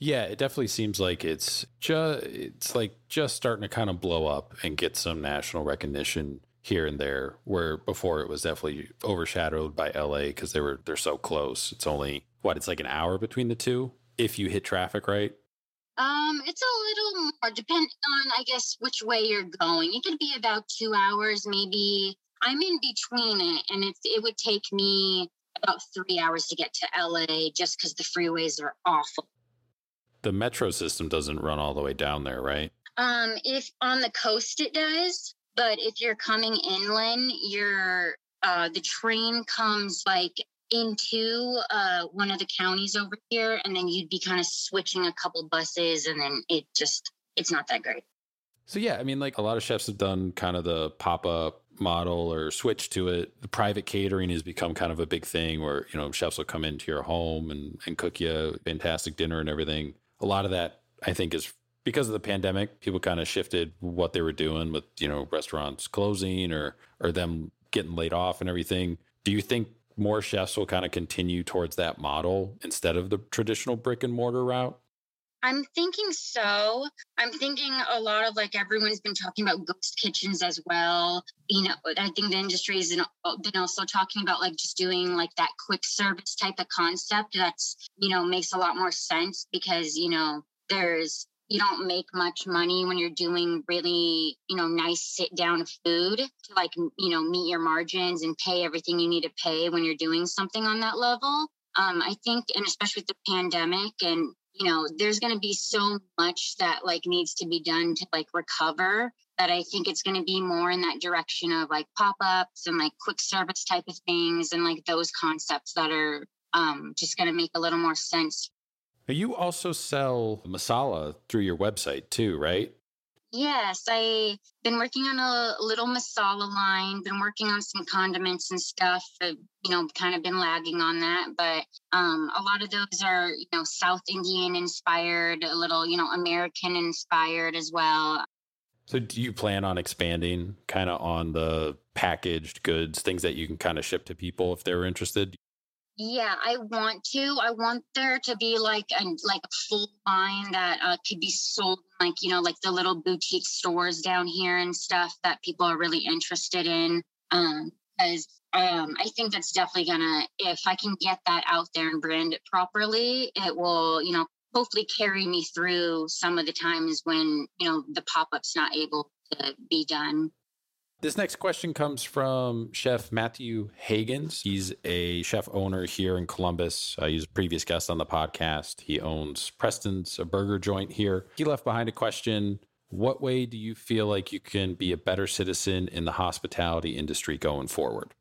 Yeah, it definitely seems like it's just it's like just starting to kind of blow up and get some national recognition here and there where before it was definitely overshadowed by LA because they were they're so close. It's only what it's like an hour between the two if you hit traffic right? Um, it's a little more depend on, I guess, which way you're going. It could be about two hours, maybe. I'm in between it, and it's it would take me about three hours to get to LA just because the freeways are awful. The metro system doesn't run all the way down there, right? Um, if on the coast it does, but if you're coming inland, you're uh, the train comes like into uh, one of the counties over here, and then you'd be kind of switching a couple buses, and then it just it's not that great. So yeah, I mean, like a lot of chefs have done kind of the pop up model or switch to it. The private catering has become kind of a big thing where you know chefs will come into your home and and cook you a fantastic dinner and everything. A lot of that, I think, is because of the pandemic. People kind of shifted what they were doing with you know restaurants closing or or them getting laid off and everything. Do you think more chefs will kind of continue towards that model instead of the traditional brick and mortar route? I'm thinking so. I'm thinking a lot of like everyone's been talking about ghost kitchens as well. You know, I think the industry has been also talking about like just doing like that quick service type of concept that's, you know, makes a lot more sense because, you know, there's you don't make much money when you're doing really you know nice sit down food to like you know meet your margins and pay everything you need to pay when you're doing something on that level. Um, i think and especially with the pandemic and you know there's going to be so much that like needs to be done to like recover that i think it's going to be more in that direction of like pop-ups and like quick service type of things and like those concepts that are um, just going to make a little more sense you also sell masala through your website too, right? Yes, I've been working on a little masala line, been working on some condiments and stuff. I've, you know, kind of been lagging on that, but um, a lot of those are, you know, South Indian inspired, a little, you know, American inspired as well. So, do you plan on expanding kind of on the packaged goods, things that you can kind of ship to people if they're interested? Yeah, I want to. I want there to be like a like a full line that uh, could be sold, like you know, like the little boutique stores down here and stuff that people are really interested in. Um, because um, I think that's definitely gonna, if I can get that out there and brand it properly, it will, you know, hopefully carry me through some of the times when you know the pop up's not able to be done. This next question comes from Chef Matthew Heaggans. He's a chef owner here in Columbus. Uh, he's a previous guest on the podcast. He owns Preston's, a burger joint here. He left behind a question What way do you feel like you can be a better citizen in the hospitality industry going forward?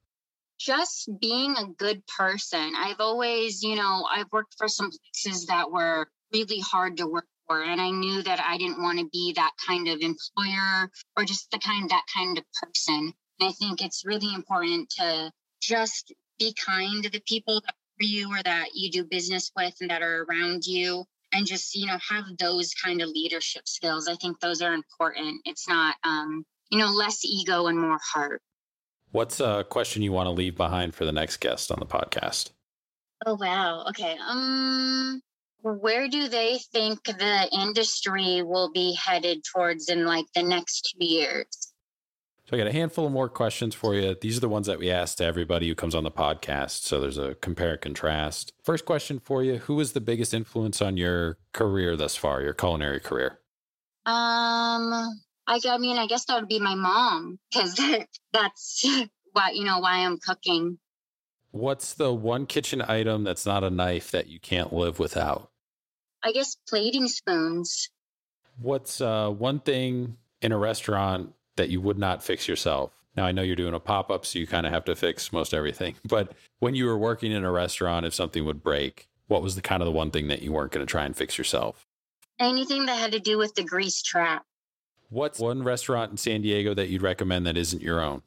Just being a good person. I've always, you know, I've worked for some places that were really hard to work for. And I knew that I didn't want to be that kind of employer or just the kind that kind of person. And I think it's really important to just be kind to the people that for you or that you do business with and that are around you and just you know have those kind of leadership skills i think those are important it's not um you know less ego and more heart what's a question you want to leave behind for the next guest on the podcast oh wow okay um where do they think the industry will be headed towards in like the next two years? So I got a handful of more questions for you. These are the ones that we ask to everybody who comes on the podcast. So there's a compare and contrast. First question for you: Who was the biggest influence on your career thus far, your culinary career? Um, I, I mean, I guess that would be my mom because [LAUGHS] that's why you know why I'm cooking. What's the one kitchen item that's not a knife that you can't live without? I guess plating spoons. What's uh, one thing in a restaurant that you would not fix yourself? Now, I know you're doing a pop up, so you kind of have to fix most everything. [LAUGHS] But when you were working in a restaurant, if something would break, what was the kind of the one thing that you weren't going to try and fix yourself? Anything that had to do with the grease trap. What's one restaurant in San Diego that you'd recommend that isn't your own?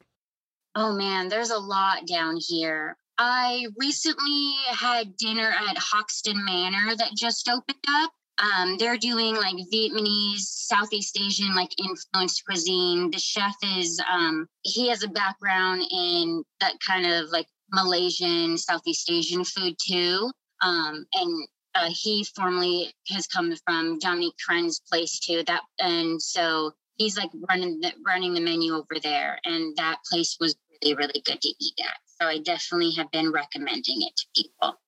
Oh man, there's a lot down here. I recently had dinner at Hoxton Manor that just opened up. Um, they're doing like Vietnamese, Southeast Asian, like influenced cuisine. The chef is, um, he has a background in that kind of like Malaysian, Southeast Asian food too. Um, and uh, he formerly has come from Dominique Crenn's place too. That and so he's like running the, running the menu over there, and that place was really really good to eat at. So I definitely have been recommending it to people.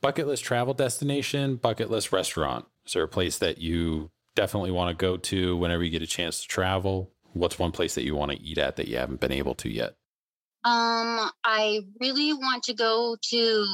Bucket list travel destination, bucket list restaurant. Is there a place that you definitely want to go to whenever you get a chance to travel? What's one place that you want to eat at that you haven't been able to yet? Um, I really want to go to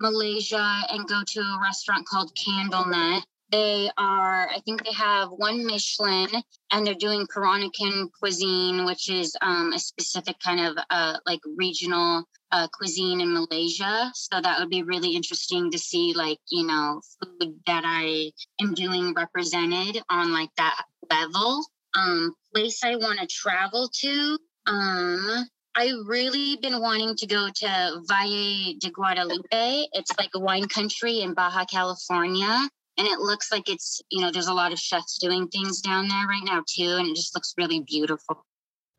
Malaysia and go to a restaurant called Candlenut. They are, I think they have one Michelin and they're doing Peranakan cuisine, which is um, a specific kind of uh, like regional uh, cuisine in Malaysia. So that would be really interesting to see, like, you know, food that I am doing represented on like that level. Um, place I want to travel to. Um, I really been wanting to go to Valle de Guadalupe. It's like a wine country in Baja California and it looks like it's you know there's a lot of chefs doing things down there right now too and it just looks really beautiful.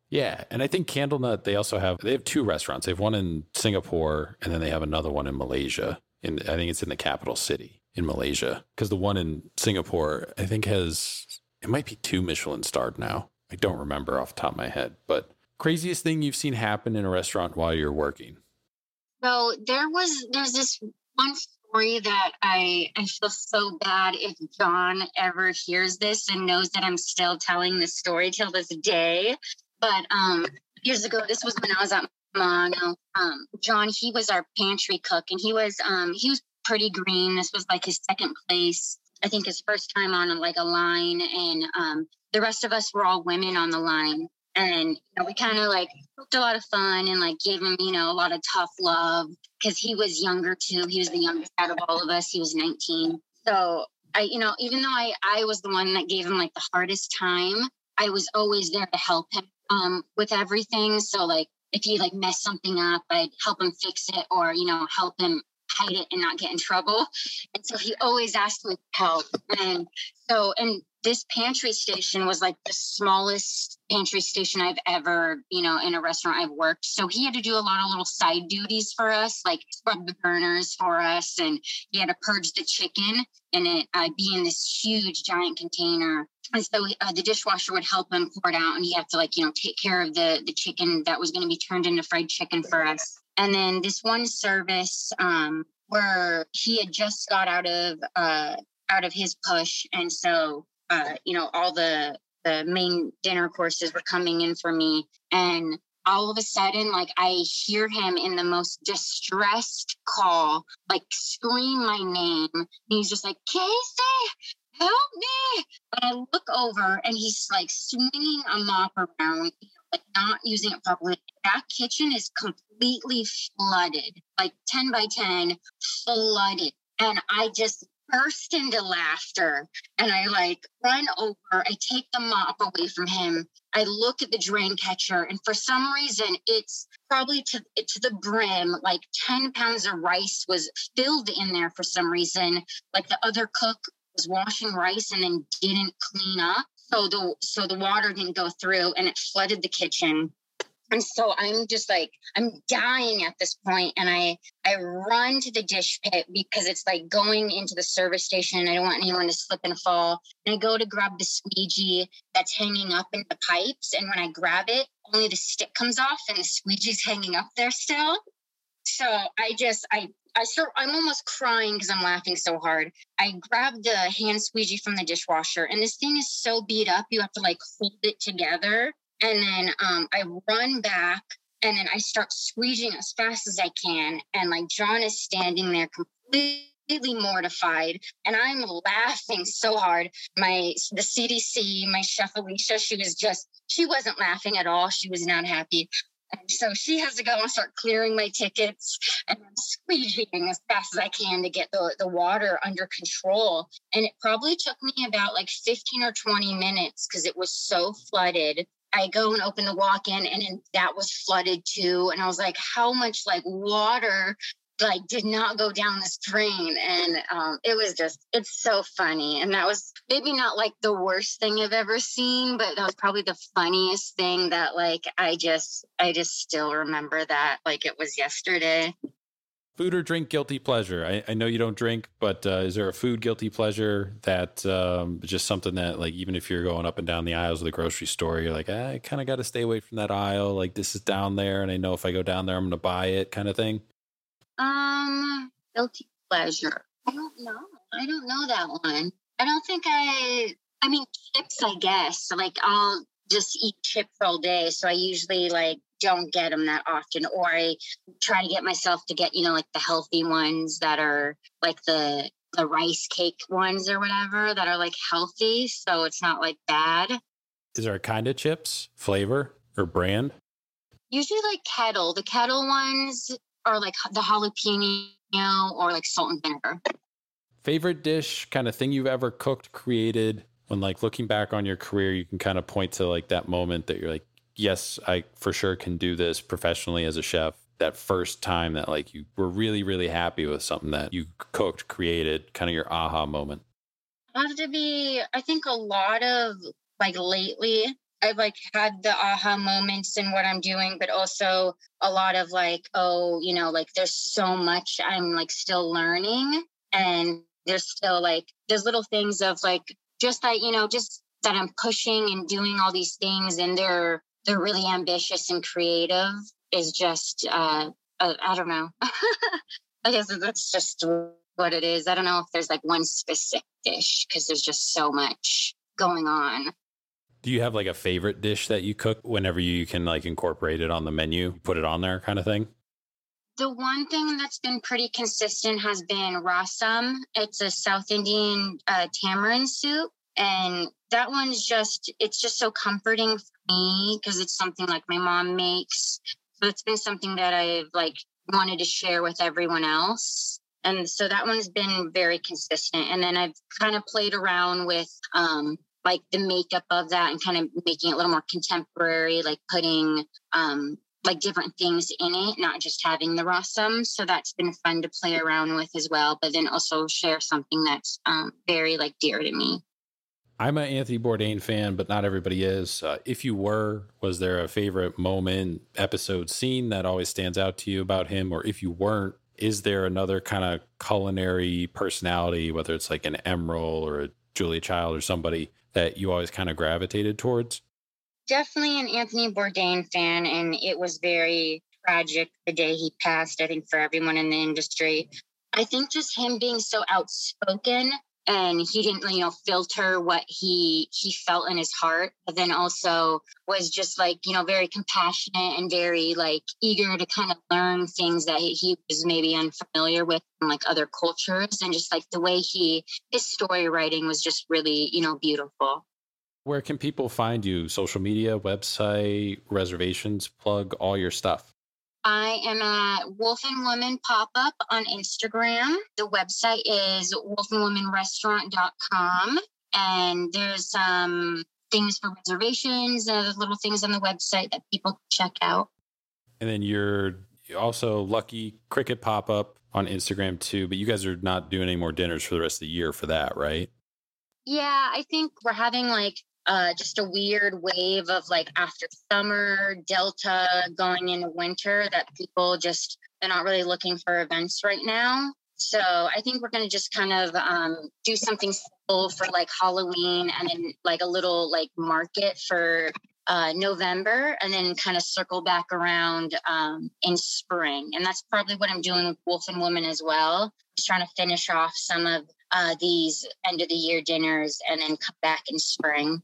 Yeah and i think candlenut they also have they have two restaurants. They have one in singapore and then they have another one in malaysia. In i think it's in the capital city in malaysia because the one in singapore i think has it might be two michelin starred now. I don't remember off the top of my head but craziest thing you've seen happen in a restaurant while you're working? So there was there's this one story that I I feel so bad if John ever hears this and knows that I'm still telling this story till this day. But um years ago, this was when I was at Ma'ono. Um, John, he was our pantry cook, and he was um he was pretty green. This was like his second place. I think his first time on like a line, and um, the rest of us were all women on the line and you know, we kind of like hooked a lot of fun and like gave him you know a lot of tough love because he was younger too. He was the youngest out of all of us. He was 19 so i you know even though i i was the one that gave him like the hardest time i was always there to help him um with everything. So like if he like messed something up i'd help him fix it or you know help him hide it and not get in trouble. And so he always asked me help. And so and this pantry station was like the smallest pantry station I've ever, you know, in a restaurant I've worked. So he had to do a lot of little side duties for us, like scrub the burners for us, and he had to purge the chicken and it uh, be in this huge giant container. And so uh, the dishwasher would help him pour it out, and he had to like you know take care of the the chicken that was going to be turned into fried chicken for us. And then this one service um, where he had just got out of uh, out of his push, and so uh, you know, all the the main dinner courses were coming in for me, and all of a sudden, like I hear him in the most distressed call, like scream my name. And he's just like, Casey, help me. And I look over and he's like swinging a mop around, like not using it properly. That kitchen is completely flooded, like 10 by 10, flooded. And I just burst into laughter and I like run over. I take the mop away from him. I look at the drain catcher, and for some reason, it's probably to, to the brim. Like 10 pounds of rice was filled in there for some reason. Like the other cook was washing rice and then didn't clean up. So the so the water didn't go through and it flooded the kitchen. And so I'm just like, I'm dying at this point, And I I run to the dish pit because it's like going into the service station. I don't want anyone to slip and fall. And I go to grab the squeegee that's hanging up in the pipes. And when I grab it, only the stick comes off and the squeegee's hanging up there still. So I just I I start I'm almost crying because I'm laughing so hard. I grab the hand squeegee from the dishwasher and this thing is so beat up you have to like hold it together and then um, I run back and then I start squeezing as fast as I can. And like John is standing there completely mortified and I'm laughing so hard. My the CDC, my chef Alicia, she was just she wasn't laughing at all. She was not happy. And so she has to go and start clearing my tickets and I'm squeezing as fast as I can to get the, the water under control. And it probably took me about like 15 or 20 minutes because it was so flooded I go and open the walk in and that was flooded too. And I was like, how much like water like did not go down this drain and um, it was just it's so funny and that was maybe not like the worst thing i've ever seen but that was probably the funniest thing that like i just i just still remember that like it was yesterday Food or drink guilty pleasure? I, I know you don't drink, but uh, is there a food guilty pleasure that um, just something that, like, even if you're going up and down the aisles of the grocery store, you're like, ah, I kind of got to stay away from that aisle. Like, this is down there, and I know if I go down there, I'm going to buy it, kind of thing. Um, guilty pleasure. I don't know. I don't know that one. I don't think I. I mean, chips. I guess. Like, I'll just eat chips all day. So I usually like don't get them that often or i try to get myself to get you know like the healthy ones that are like the the rice cake ones or whatever that are like healthy so it's not like bad. Is there a kind of chips flavor or brand? Usually like kettle. The kettle ones are like the jalapeno or like salt and vinegar. Favorite dish kind of thing you've ever cooked created when like looking back on your career you can kind of point to like that moment that you're like yes, I for sure can do this professionally as a chef. That first time that like you were really, really happy with something that you cooked, created, kind of your aha moment. I have to be, I think a lot of like lately, I've like had the aha moments in what I'm doing, but also a lot of like, oh, you know, like there's so much I'm like still learning. And there's still like, there's little things of like, just that, you know, just that I'm pushing and doing all these things and they're they're really ambitious and creative is just uh, uh I don't know. [LAUGHS] I guess that's just what it is. I don't know if there's like one specific dish because there's just so much going on. Do you have like a favorite dish that you cook whenever you can like incorporate it on the menu, put it on there kind of thing? The one thing that's been pretty consistent has been rasam. It's a South Indian uh, tamarind soup. And that one's just, it's just so comforting for me because it's something like my mom makes. So it's been something that I've like wanted to share with everyone else. And so that one's been very consistent. And then I've kind of played around with um, like the makeup of that and kind of making it a little more contemporary, like putting um, like different things in it, not just having the rasam. So that's been fun to play around with as well, but then also share something that's um, very like dear to me. I'm an Anthony Bourdain fan, but not everybody is. Uh, if you were, was there a favorite moment, episode, scene that always stands out to you about him? Or if you weren't, is there another kind of culinary personality, whether it's like an Emeril or a Julia Child or somebody that you always kind of gravitated towards? Definitely an Anthony Bourdain fan, and it was very tragic the day he passed, I think, for everyone in the industry. I think just him being so outspoken and he didn't you know filter what he he felt in his heart but then also was just like you know very compassionate and very like eager to kind of learn things that he was maybe unfamiliar with like other cultures and just like the way he his story writing was just really you know beautiful. Where can people find you? Social media website reservations plug all your stuff I am at Wolf and Woman Pop Up on Instagram. The website is wolfandwomanrestaurant.com. And there's some things for reservations, uh, little things on the website that people can check out. And then you're also Lucky Cricket Pop Up on Instagram too, but you guys are not doing any more dinners for the rest of the year for that, right? Yeah, I think we're having like uh, just a weird wave of like after summer, Delta going into winter that people just, they're not really looking for events right now. So I think we're going to just kind of um, do something simple for like Halloween and then like a little like market for uh, November and then kind of circle back around um, in spring. And that's probably what I'm doing with Wolf and Woman as well. Just trying to finish off some of uh, these end of the year dinners and then come back in spring.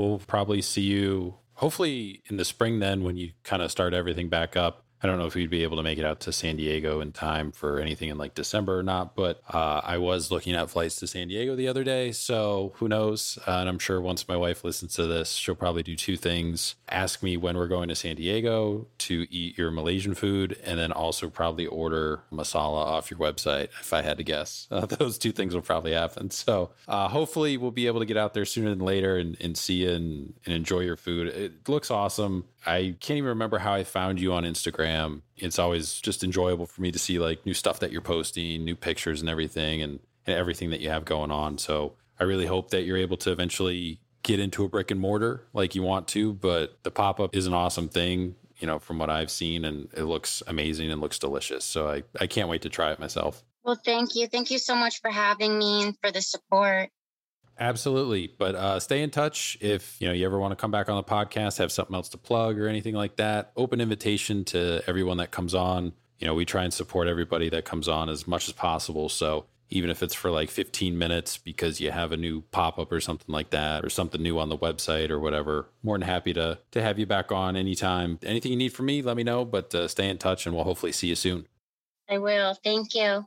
We'll probably see you hopefully in the spring then when you kind of start everything back up. I don't know if we'd be able to make it out to San Diego in time for anything in like December or not, but uh, I was looking at flights to San Diego the other day. So who knows? Uh, and I'm sure once my wife listens to this, she'll probably do two things ask me when we're going to San Diego to eat your Malaysian food, and then also probably order masala off your website, if I had to guess. [LAUGHS] Uh, those two things will probably happen. So uh, hopefully we'll be able to get out there sooner than later and, and see and, and enjoy your food. It looks awesome. I can't even remember how I found you on Instagram. It's always just enjoyable for me to see like new stuff that you're posting, new pictures and everything, and, and everything that you have going on. So I really hope that you're able to eventually get into a brick and mortar like you want to. But the pop up is an awesome thing, you know, from what I've seen, and it looks amazing and looks delicious. So I, I can't wait to try it myself. Well, thank you. Thank you so much for having me and for the support. Absolutely. But uh, stay in touch if you know you ever want to come back on the podcast, have something else to plug or anything like that. Open invitation to everyone that comes on. You know, we try and support everybody that comes on as much as possible. So even if it's for like 15 minutes because you have a new pop-up or something like that or something new on the website or whatever more than happy to to have you back on anytime anything you need from me let me know but uh, stay in touch and we'll hopefully see you soon i will thank you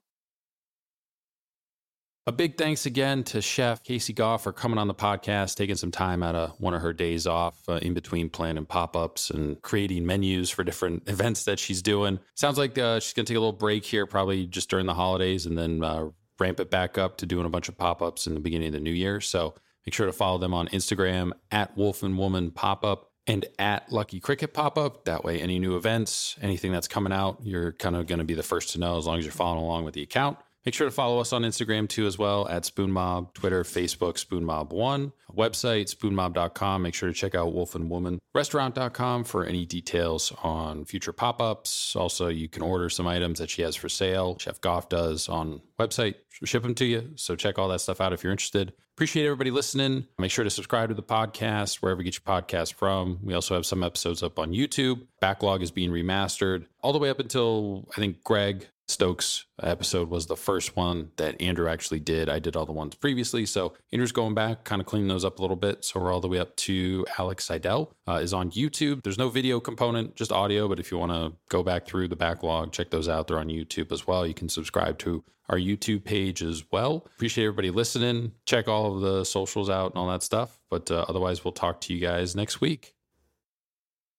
a big thanks again to Chef Casey Goff for coming on the podcast, taking some time out of one of her days off uh, in between planning pop ups and creating menus for different [LAUGHS] events that she's doing. Sounds like uh, she's going to take a little break here, probably just during the holidays, and then uh, ramp it back up to doing a bunch of pop ups in the beginning of the new year. So make sure to follow them on Instagram at Wolf and Woman Pop Up and at Lucky Cricket Pop Up. That way, any new events, anything that's coming out, you're kind of going to be the first to know as long as you're following along with the account. Make sure to follow us on Instagram too, as well at Spoon Mob, Twitter, Facebook, Spoon Mob One, website, spoonmob.com. Make sure to check out Wolf and Woman Restaurant.com for any details on future pop ups. Also, you can order some items that she has for sale. Chef Goff does on website, She'll ship them to you. So check all that stuff out if you're interested. Appreciate everybody listening. Make sure to subscribe to the podcast wherever you get your podcast from. We also have some episodes up on YouTube. Backlog is being remastered all the way up until I think Greg Stokes episode was the first one that Andrew actually did. I did all the ones previously. So Andrew's going back, kind of cleaning those up a little bit. So we're all the way up to Alex Seidel uh, is on YouTube. There's no video component, just audio. But if you want to go back through the backlog, check those out. They're on YouTube as well. You can subscribe to our YouTube page as well. Appreciate everybody listening. Check all of the socials out and all that stuff. But uh, otherwise, we'll talk to you guys next week.